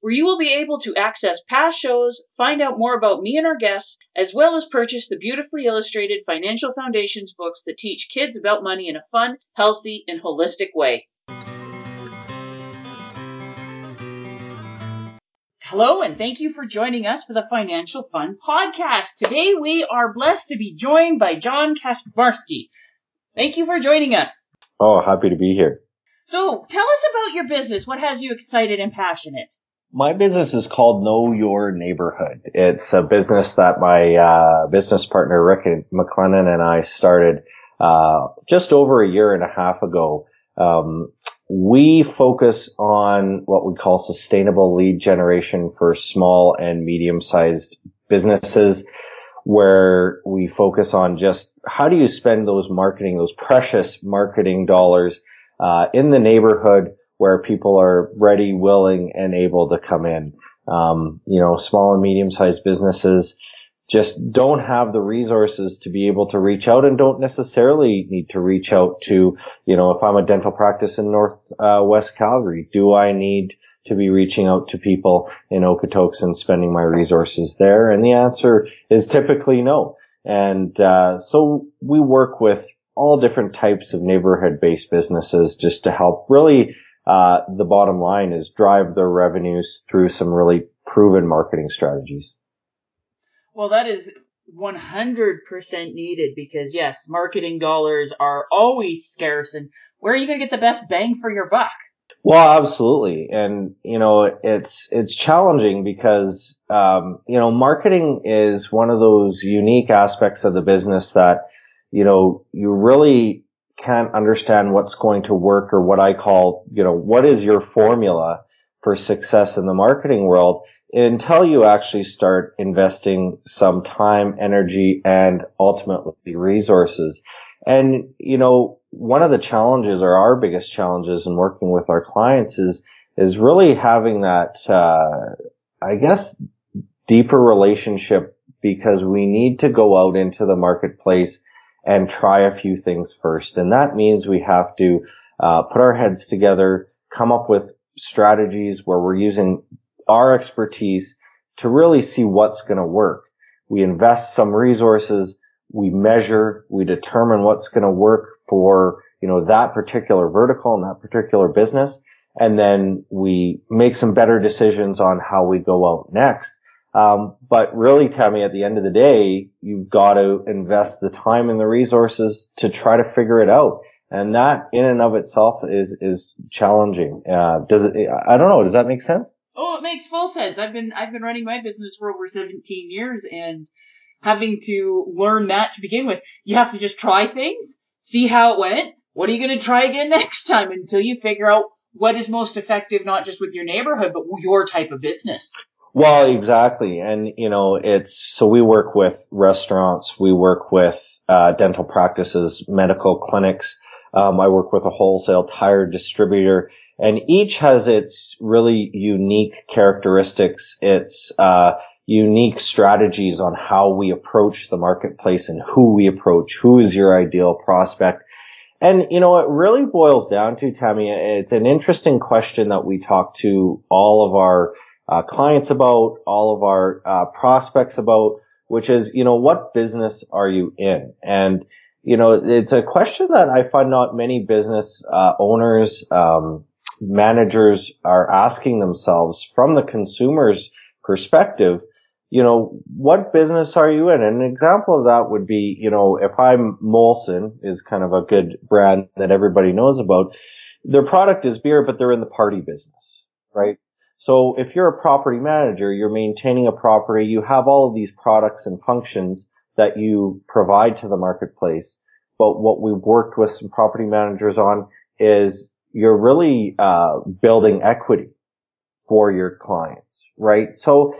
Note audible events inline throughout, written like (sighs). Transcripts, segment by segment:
where you will be able to access past shows, find out more about me and our guests, as well as purchase the beautifully illustrated Financial Foundations books that teach kids about money in a fun, healthy, and holistic way. Hello, and thank you for joining us for the Financial Fun Podcast. Today we are blessed to be joined by John Kachmarski. Thank you for joining us. Oh, happy to be here. So, tell us about your business. What has you excited and passionate? My business is called Know Your Neighborhood. It's a business that my uh, business partner Rick McLennan and I started uh, just over a year and a half ago. Um, we focus on what we call sustainable lead generation for small and medium-sized businesses, where we focus on just how do you spend those marketing, those precious marketing dollars uh, in the neighborhood where people are ready, willing, and able to come in. Um, you know, small and medium sized businesses just don't have the resources to be able to reach out and don't necessarily need to reach out to, you know, if I'm a dental practice in North uh, West Calgary, do I need to be reaching out to people in Okotoks and spending my resources there? And the answer is typically no. And uh, so we work with all different types of neighborhood based businesses just to help really uh, the bottom line is drive their revenues through some really proven marketing strategies. Well, that is 100% needed because yes, marketing dollars are always scarce and where are you going to get the best bang for your buck? Well, absolutely. And, you know, it's, it's challenging because, um, you know, marketing is one of those unique aspects of the business that, you know, you really can't understand what's going to work or what I call, you know, what is your formula for success in the marketing world until you actually start investing some time, energy, and ultimately resources. And, you know, one of the challenges or our biggest challenges in working with our clients is, is really having that, uh, I guess, deeper relationship because we need to go out into the marketplace and try a few things first. And that means we have to uh, put our heads together, come up with strategies where we're using our expertise to really see what's going to work. We invest some resources, we measure, we determine what's going to work for, you know, that particular vertical and that particular business. And then we make some better decisions on how we go out next. Um, but really, Tammy, at the end of the day, you've got to invest the time and the resources to try to figure it out. And that in and of itself is, is challenging. Uh, does it, I don't know. Does that make sense? Oh, it makes full sense. I've been, I've been running my business for over 17 years and having to learn that to begin with. You have to just try things, see how it went. What are you going to try again (laughs) next time until you figure out what is most effective, not just with your neighborhood, but your type of business? Well, exactly. And, you know, it's, so we work with restaurants, we work with, uh, dental practices, medical clinics. Um, I work with a wholesale tire distributor and each has its really unique characteristics, its, uh, unique strategies on how we approach the marketplace and who we approach, who is your ideal prospect. And, you know, it really boils down to, Tammy, it's an interesting question that we talk to all of our uh, clients about, all of our uh, prospects about, which is, you know, what business are you in? And, you know, it's a question that I find not many business uh, owners, um, managers are asking themselves from the consumer's perspective. you know, what business are you in? And an example of that would be, you know, if I'm Molson is kind of a good brand that everybody knows about. Their product is beer, but they're in the party business, right? So if you're a property manager, you're maintaining a property, you have all of these products and functions that you provide to the marketplace. But what we've worked with some property managers on is you're really uh, building equity for your clients, right? So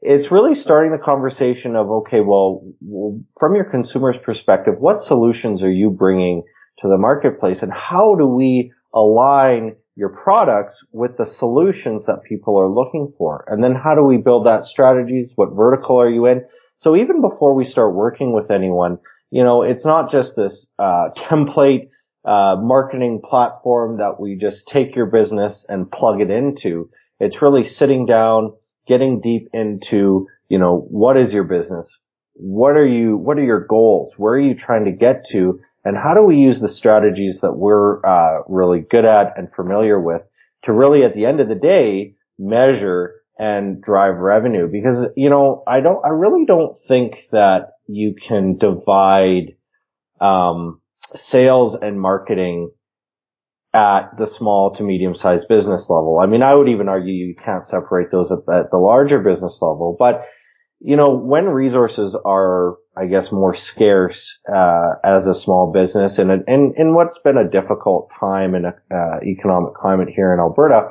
it's really starting the conversation of, okay, well, from your consumer's perspective, what solutions are you bringing to the marketplace and how do we align your products with the solutions that people are looking for? And then how do we build that strategies? What vertical are you in? So even before we start working with anyone, you know, it's not just this uh, (laughs) template uh, marketing platform that we just take your business and plug it into. It's really sitting down, getting deep into, you know, what is your business? What are you, what are your goals? Where are you trying to get to? And how do we use the strategies that we're uh, really good at and familiar with to really, at the end of the day, measure and drive revenue? Because you know, I don't, I really don't think that you can divide um, sales and marketing at the small to medium sized business level. I mean, I would even argue you can't separate those at, at the larger business level, but you know, when resources are, I guess, more scarce, uh, as a small business and, in in what's been a difficult time in a, uh, economic climate here in Alberta,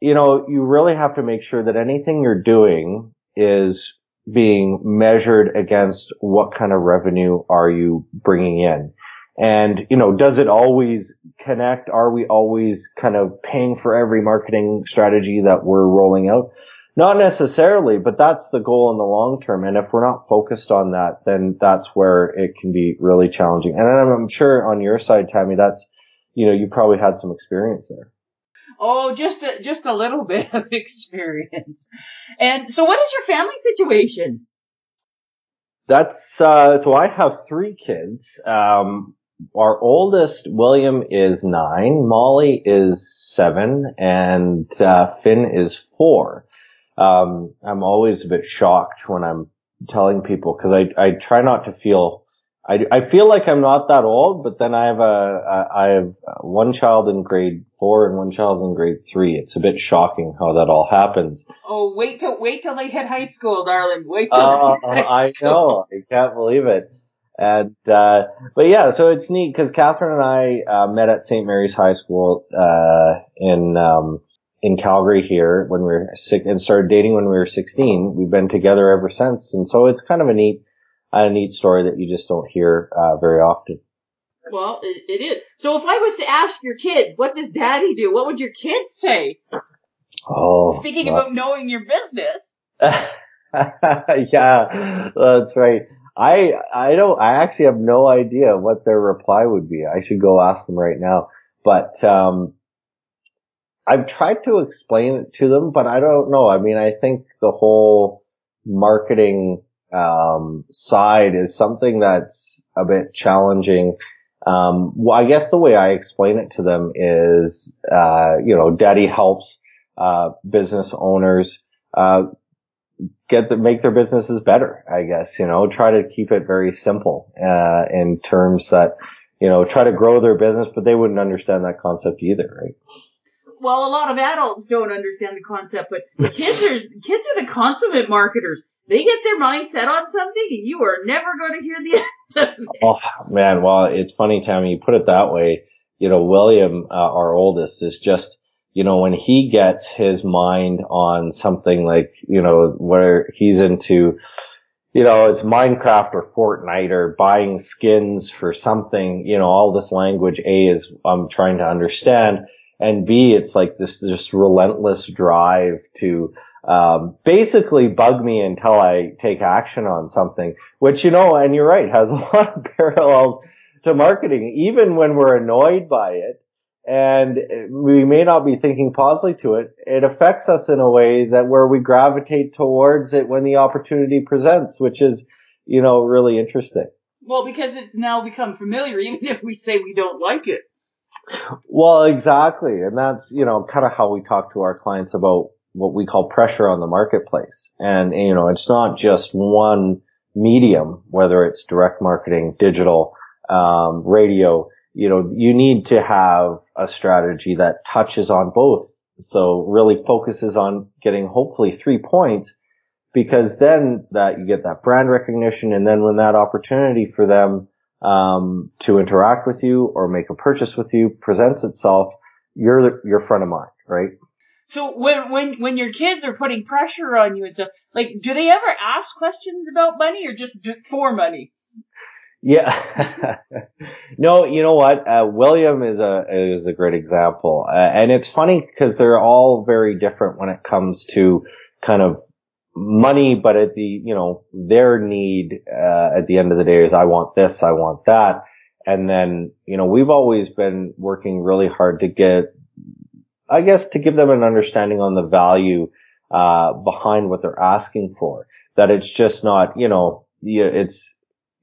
you know, you really have to make sure that anything you're doing is being measured against what kind of revenue are you bringing in. And, you know, does it always connect? Are we always kind of paying for every marketing strategy that we're rolling out? Not necessarily, but that's the goal in the long term. And if we're not focused on that, then that's where it can be really challenging. And I'm sure on your side, Tammy, that's, you know, you probably had some experience there. Oh, just a, just a little (laughs) bit of experience. And so what is your family situation? That's, uh, so I have three kids. Um, our oldest, William, is nine, Molly is seven, and uh, Finn is four. Um, I'm always a bit shocked when I'm telling people because I, I try not to feel I, I feel like I'm not that old, but then I have a I have one child in grade four and one child in grade three. It's a bit shocking how that all happens. Oh, wait till wait till they hit high school, darling. Wait till uh, I know. I can't believe it. And, uh, but yeah, so it's neat because Catherine and I, uh, met at St. Mary's High School, uh, in, um, in Calgary here when we were sick and started dating when we were 16. We've been together ever since. And so it's kind of a neat, a neat story that you just don't hear, uh, very often. Well, it, it is. So if I was to ask your kids, what does daddy do? What would your kids say? Oh. Speaking well. about knowing your business. (laughs) yeah, that's right. I I don't I actually have no idea what their reply would be. I should go ask them right now. But um I've tried to explain it to them, but I don't know. I mean, I think the whole marketing um side is something that's a bit challenging. Um well, I guess the way I explain it to them is uh you know, daddy helps uh business owners uh get the, make their businesses better, I guess, you know, try to keep it very simple, uh, in terms that, you know, try to grow their business, but they wouldn't understand that concept either, right? Well, a lot of adults don't understand the concept, but (laughs) kids are, kids are the consummate marketers. They get their mind set on something and you are never going to hear the (laughs) end of it. Oh, man. Well, it's funny, Tammy, you put it that way. You know, William, uh, our oldest is just, you know, when he gets his mind on something like, you know, where he's into, you know, it's Minecraft or Fortnite or buying skins for something, you know, all this language A is I'm trying to understand. And B, it's like this just relentless drive to, um, basically bug me until I take action on something, which, you know, and you're right, has (laughs) a lot of parallels to marketing. Even when we're annoyed by it, and we may not be thinking positively to it, it affects us in a way that where we gravitate towards it when the opportunity presents, which is, you know, really interesting. Well, because it's now become familiar, (laughs) even if we say we don't like it. Well, exactly. And that's, you know, kind of how we talk to our clients about what we call pressure on the marketplace. And, you know, it's not just one medium, whether it's direct marketing, digital, um, radio, you know, you need to have a strategy that touches on both. So really focuses on getting hopefully three points because then that you get that brand recognition. And then when that opportunity for them, um, to interact with you or make a purchase with you presents itself, you're, you're front of mind, right? So when when when your kids are putting pressure on you and stuff, like, do they ever ask questions about money or just for money? Yeah. (laughs) no, you know what? Uh, William is a is a great example, uh, and it's funny because they're all very different when it comes to kind of money, but at the you know their need uh, at the end of the day is I want this, I want that, and then you know we've always been working really hard to get I guess to give them an understanding on the value uh, behind what they're asking for. That it's just not, you know, it's,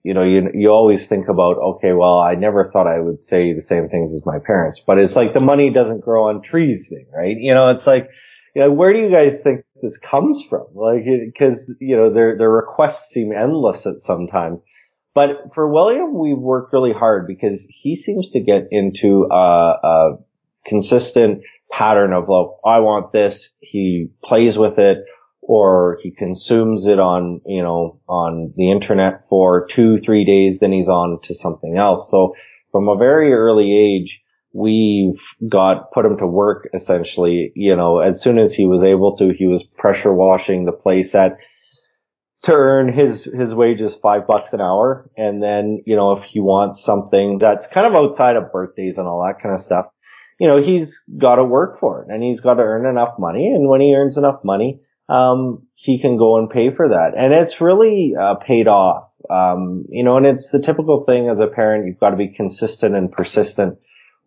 you know, you you always think about, okay, well, I never thought I would say the same things as my parents, but it's like the money doesn't grow on trees thing, right? You know, it's like, you know, where do you guys think this comes from? Like, because you know, their their requests seem endless at sometimes. But for William, we've worked really hard because he seems to get into a, a consistent pattern of like, I want this. He plays with it or he consumes it on, you know, on the internet for two, three days. Then he's on to something else. So from a very early age, we've got put him to work essentially, you know, as soon as he was able to, he was pressure washing the place at to earn his his wages five bucks an hour and then you know if he wants something that's kind of outside of birthdays and all that kind of stuff you know, he's got to work for it and he's got to earn enough money. And when he earns enough money, um, he can go and pay for that. And it's really uh, paid off. Um, you know, and it's the typical thing as a parent, you've got to be consistent and persistent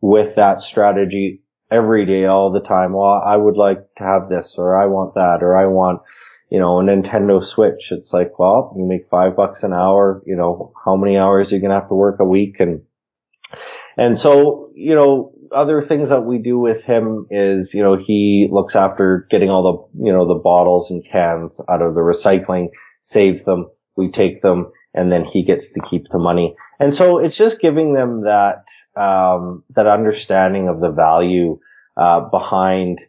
with that strategy every day, all the time. Well, I would like to have this or I want that or I want, you know, a Nintendo Switch. It's like, well, you make five bucks an hour, you know, how many hours are you going to have to work a week? And, and so, you know, other things that we do with him is, you know, he looks after getting all the, you know, the bottles and cans out of the recycling, saves them, we take them, and then he gets to keep the money. And so it's just giving them that, um, that understanding of the value, uh, behind,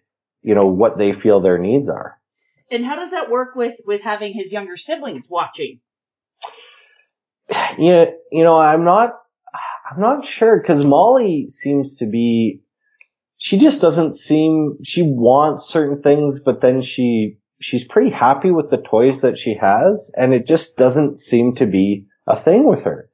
you know, what they feel their needs are. And how does that work with, with having his younger siblings watching? (sighs) Yeah, you know, I'm not I'm not sure because Molly seems to be, she just doesn't seem, she wants certain things, but then she, she's pretty happy with the toys that she has and it just doesn't seem to be a thing with her.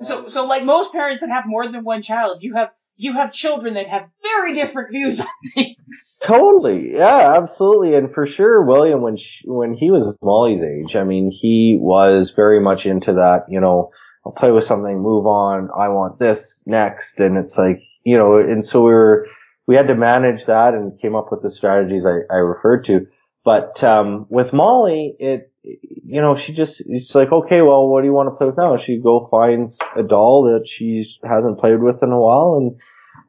So, so like most parents that have more than one child, you have, you have children that have very different views on things. (laughs) Totally. Yeah, absolutely. And for sure, William, when she, when he was Molly's age, I mean, he was very much into that, you know, I'll play with something, move on. I want this next. And it's like, you know, and so we were, we had to manage that and came up with the strategies I, I referred to. But, um, with Molly, it, you know, she just, it's like, okay, well, what do you want to play with now? She go finds a doll that she hasn't played with in a while and,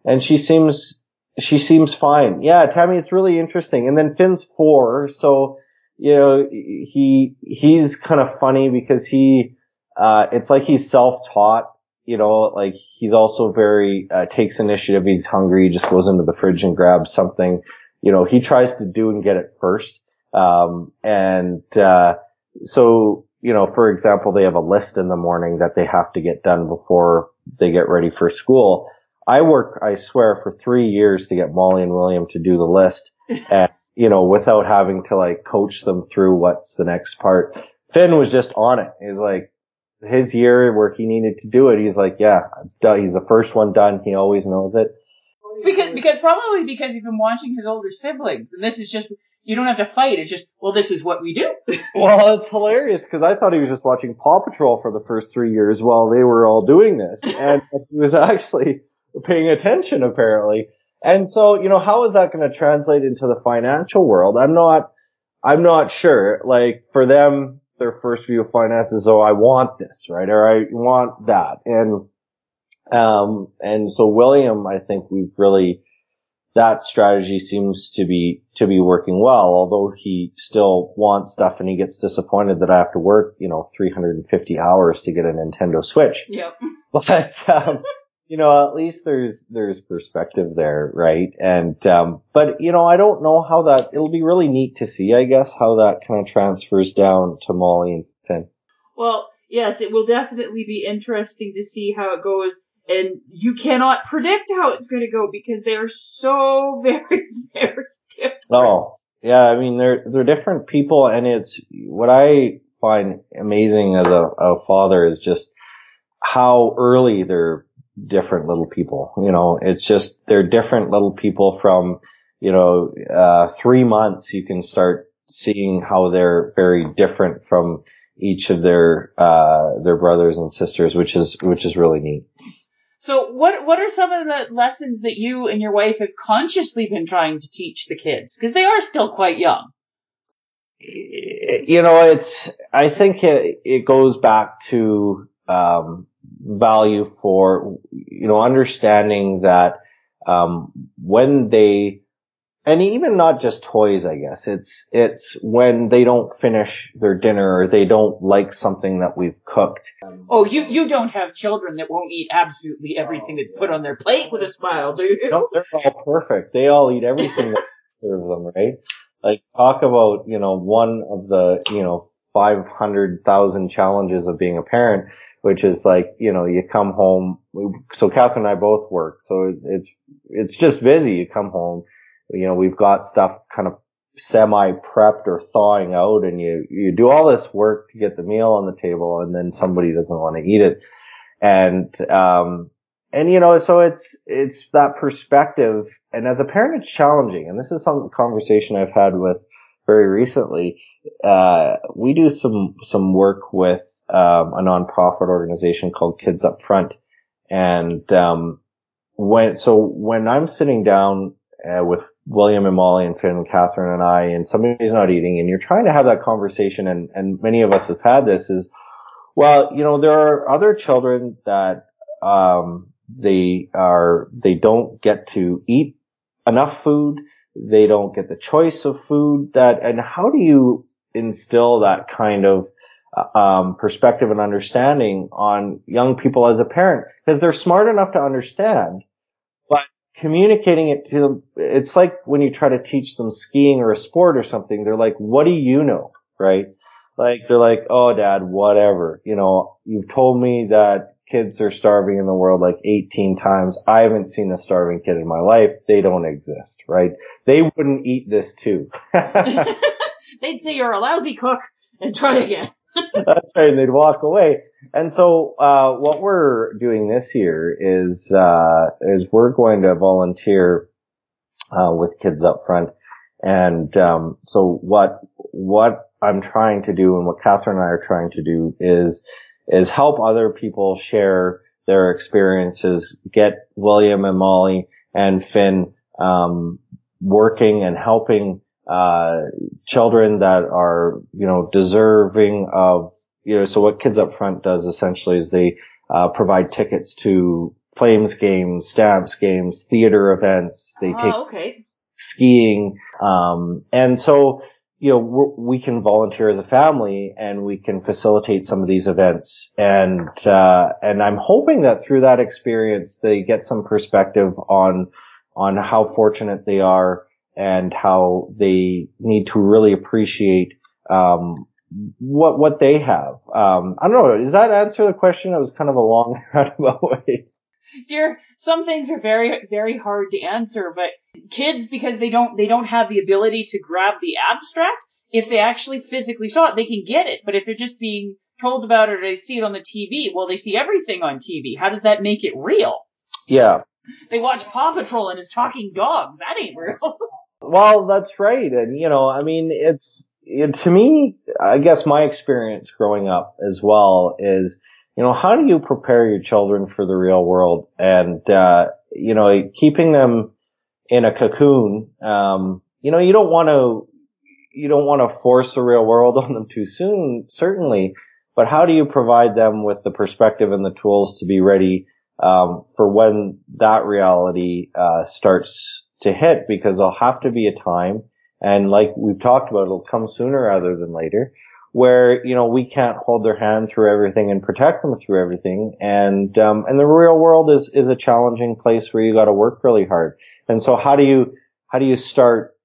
and she seems, she seems fine. Yeah, Tammy, it's really interesting. And then Finn's four. So, you know, he, he's kind of funny because he, uh, it's like he's self-taught, you know, like he's also very, uh, takes initiative. He's hungry. He just goes into the fridge and grabs something. You know, he tries to do and get it first. Um, and, uh, so, you know, for example, they have a list in the morning that they have to get done before they get ready for school. I work, I swear, for three years to get Molly and William to do the list (laughs) and, you know, without having to like coach them through what's the next part. Finn was just on it. He's like, his year where he needed to do it, he's like, yeah, he's the first one done. He always knows it. Because, because probably because he's been watching his older siblings, and this is just you don't have to fight. It's just, well, this is what we do. (laughs) well, it's hilarious because I thought he was just watching Paw Patrol for the first three years while they were all doing this, (laughs) and he was actually paying attention apparently. And so, you know, how is that going to translate into the financial world? I'm not, I'm not sure. Like for them, their first view of finances, oh, I want this, right? Or I want that. And, um, and so William, I think we've really, that strategy seems to be to be working well. Although he still wants stuff, and he gets disappointed that I have to work, you know, 350 hours to get a Nintendo Switch. Yep. (laughs) But um, you know, at least there's there's perspective there, right? And um, but you know, I don't know how that. It'll be really neat to see, I guess, how that kind of transfers down to Molly and Finn. Well, yes, it will definitely be interesting to see how it goes and you cannot predict how it's going to go because they're so (laughs) very, very different. Oh, yeah. I mean, they're they're different people, and it's what I find amazing as a, a father is just how early they're different little people. You know, it's just they're different little people from you know uh, three months. You can start seeing how they're very different from each of their uh, their brothers and sisters, which is which is really neat. So what what are some of the lessons that you and your wife have consciously been trying to teach the kids because they are still quite young? You know, it's I think it it goes back to um, value for you know understanding that um, when they and even not just toys, I guess. It's, it's when they don't finish their dinner or they don't like something that we've cooked. Oh, you, you don't have children that won't eat absolutely everything that's put on their plate with a smile, do you? No, they're all perfect. They all eat everything that (laughs) serves them, right? Like talk about, you know, one of the, you know, 500,000 challenges of being a parent, which is like, you know, you come home. So Catherine and I both work. So it's, it's just busy. You come home you know, we've got stuff kind of semi prepped or thawing out and you, you do all this work to get the meal on the table and then somebody doesn't want to eat it. And, um, and you know, so it's, it's that perspective. And as a parent, it's challenging. And this is some conversation I've had with very recently. Uh, we do some, some work with, um, a nonprofit organization called Kids Up Front. And, um, when, so when I'm sitting down uh, with William and Molly and Finn and Catherine and I, and somebody's not eating, and you're trying to have that conversation, and, and many of us have had this is, well, you know, there are other children that, um, they are, they don't get to eat enough food. They don't get the choice of food that, and how do you instill that kind of, uh, um, perspective and understanding on young people as a parent? Because they're smart enough to understand, communicating it to them, it's like when you try to teach them skiing or a sport or something, they're like, what do you know? Right? Like, they're like, oh dad, whatever. You know, you've told me that kids are starving in the world like 18 times. I haven't seen a starving kid in my life. They don't exist, right? They wouldn't eat this too. (laughs) (laughs) They'd say you're a lousy cook and try again. (laughs) That's right. And they'd walk away. And so, uh, what we're doing this year is, uh, is we're going to volunteer, uh, with kids up front. And, um, so what, what I'm trying to do and what Catherine and I are trying to do is, is help other people share their experiences, get William and Molly and Finn, um, working and helping uh, children that are, you know, deserving of, you know, so what Kids Up Front does essentially is they, uh, provide tickets to Flames games, Stamps games, theater events. They oh, take okay. skiing. Um, and so, you know, we can volunteer as a family and we can facilitate some of these events. And, uh, and I'm hoping that through that experience, they get some perspective on, on how fortunate they are and how they need to really appreciate um, what what they have. Um, I don't know. Does that answer the question? It was kind of a long (laughs) roundabout way. Dear, some things are very very hard to answer, but kids because they don't they don't have the ability to grab the abstract. If they actually physically saw it, they can get it. But if they're just being told about it or they see it on the TV, well, they see everything on TV. How does that make it real? Yeah. They watch Paw Patrol and it's talking dogs. That ain't real. (laughs) Well, that's right. And, you know, I mean, it's, it, to me, I guess my experience growing up as well is, you know, how do you prepare your children for the real world? And, uh, you know, keeping them in a cocoon, um, you know, you don't want to, you don't want to force the real world (laughs) on them too soon, certainly. But how do you provide them with the perspective and the tools to be ready, um, for when that reality, uh, starts to hit because there'll have to be a time, and like we've talked about, it'll come sooner rather than later, where you know we can't hold their hand through everything and protect them through everything, and um, and the real world is is a challenging place where you got to work really hard. And so how do you how do you start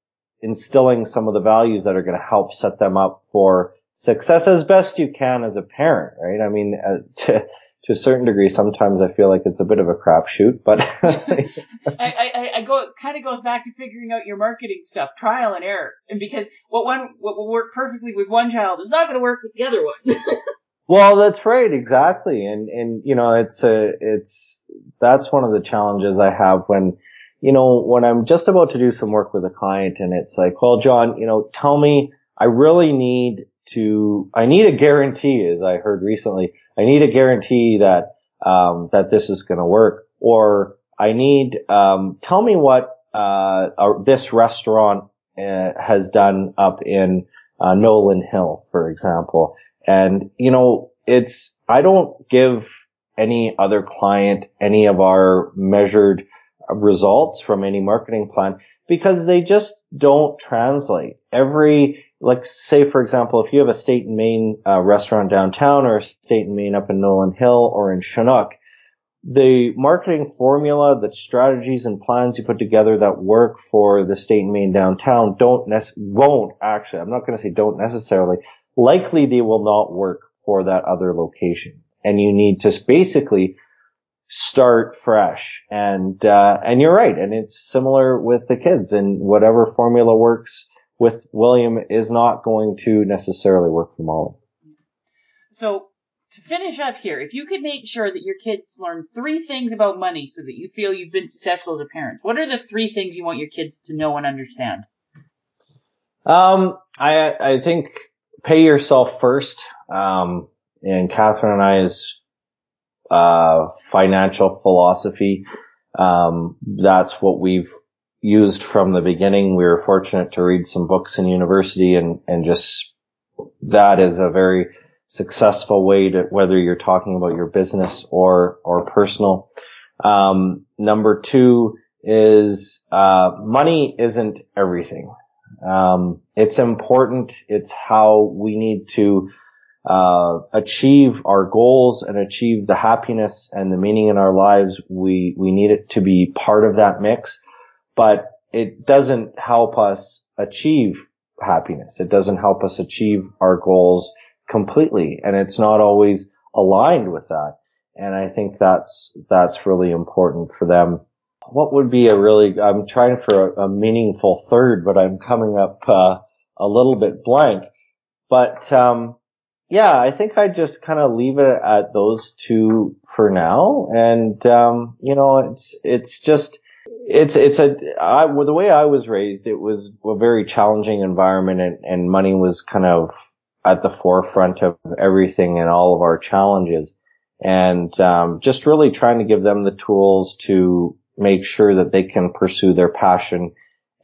instilling some of the values that are going to help set them up for success as best you can as a parent, right? I mean, uh, (laughs) to a certain degree, sometimes I feel like it's a bit of a crapshoot, but (laughs) (laughs) I, I, I go, it kind of goes back to figuring out your marketing stuff, trial and error. And because what one, what will work perfectly with one child is not going to work with the other one. (laughs) well, that's right. Exactly. And, and, you know, it's a, it's, that's one of the challenges I have when, you know, when I'm just about to do some work with a client and it's like, well, John, you know, tell me, I really need to, I need a guarantee, as I heard recently, I need a guarantee that, um, that this is going to work. Or I need, um, tell me what, uh, this restaurant uh, has done up in, uh, Nolan Hill, for example. And, you know, it's, I don't give any other client any of our measured results from any marketing plan because they just don't translate. Every like say for example, if you have a state and main uh, restaurant downtown or a state and main up in Nolan Hill or in Chinook, the marketing formula, the strategies and plans you put together that work for the state and main downtown don't nec- won't actually. I'm not going to say don't necessarily. Likely they will not work for that other location, and you need to basically start fresh. And uh, and you're right, and it's similar with the kids, and whatever formula works with William is not going to necessarily work for Molly. So to finish up here, if you could make sure that your kids learn three things about money so that you feel you've been successful as a parent, what are the three things you want your kids to know and understand? Um, I I think pay yourself first. Um, and Catherine and I's uh, financial philosophy. Um, that's what we've used from the beginning. We were fortunate to read some books in university and, and just that is a very successful way to, whether you're talking about your business or, or personal. Um, number two is, uh, money isn't everything. Um, it's important. It's how we need to, uh, achieve our goals and achieve the happiness and the meaning in our lives. We, we need it to be part of that mix but it doesn't help us achieve happiness. It doesn't help us achieve our goals completely. And it's not always aligned with that. And I think that's, that's really important for them. What would be a really, I'm trying for a, a meaningful third, but I'm coming up, uh, a little bit blank. But, um, yeah, I think I just kind of leave it at those two for now. And, um, you know, it's, it's just, it's it's a I, well, the way I was raised, it was a very challenging environment, and, and money was kind of at the forefront of everything and all of our challenges, and um, just really trying to give them the tools to make sure that they can pursue their passion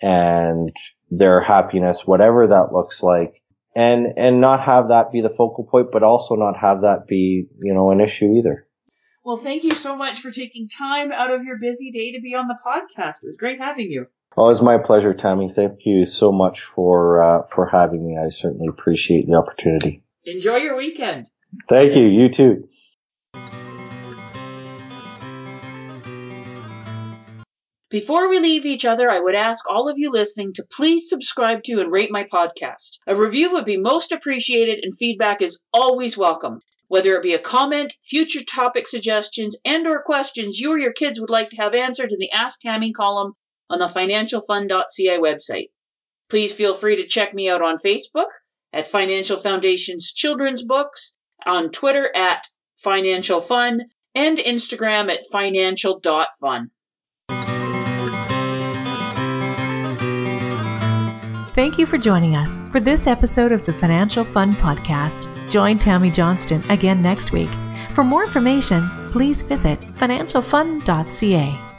and their happiness, whatever that looks like, and and not have that be the focal point, but also not have that be you know an issue either. Well, thank you so much for taking time out of your busy day to be on the podcast. It was great having you. Oh, it's my pleasure, Tammy. Thank you so much for uh, for having me. I certainly appreciate the opportunity. Enjoy your weekend. Thank you. You too. Before we leave each other, I would ask all of you listening to please subscribe to and rate my podcast. A review would be most appreciated and feedback is always welcome whether it be a comment, future topic suggestions, and or questions you or your kids would like to have answered in the Ask Tammy column on the financialfun.ca website. Please feel free to check me out on Facebook at Financial Foundation's Children's Books, on Twitter at Financial Fun, and Instagram at financial.fun. Thank you for joining us for this episode of the Financial Fun Podcast. Join Tammy Johnston again next week. For more information, please visit financialfun.ca.